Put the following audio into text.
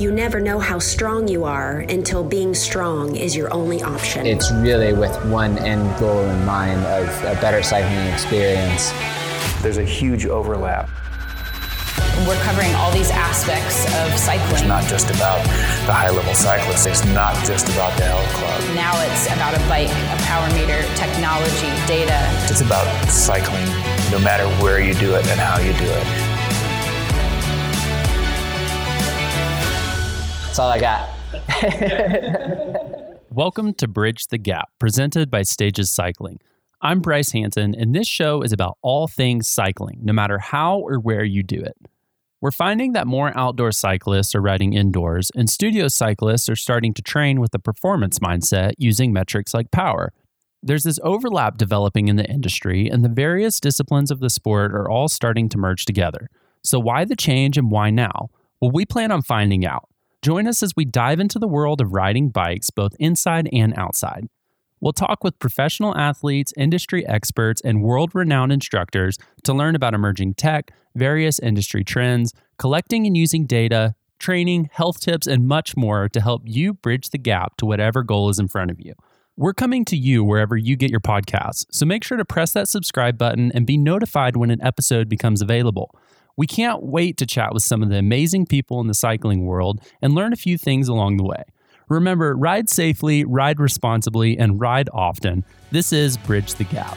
You never know how strong you are until being strong is your only option. It's really with one end goal in mind of a better cycling experience. There's a huge overlap. We're covering all these aspects of cycling. It's not just about the high level cyclist, it's not just about the health club. Now it's about a bike, a power meter, technology, data. It's about cycling no matter where you do it and how you do it. All I got. Welcome to Bridge the Gap, presented by Stages Cycling. I'm Bryce Hanson, and this show is about all things cycling, no matter how or where you do it. We're finding that more outdoor cyclists are riding indoors, and studio cyclists are starting to train with a performance mindset using metrics like power. There's this overlap developing in the industry, and the various disciplines of the sport are all starting to merge together. So, why the change and why now? Well, we plan on finding out. Join us as we dive into the world of riding bikes, both inside and outside. We'll talk with professional athletes, industry experts, and world renowned instructors to learn about emerging tech, various industry trends, collecting and using data, training, health tips, and much more to help you bridge the gap to whatever goal is in front of you. We're coming to you wherever you get your podcasts, so make sure to press that subscribe button and be notified when an episode becomes available. We can't wait to chat with some of the amazing people in the cycling world and learn a few things along the way. Remember, ride safely, ride responsibly, and ride often. This is Bridge the Gap.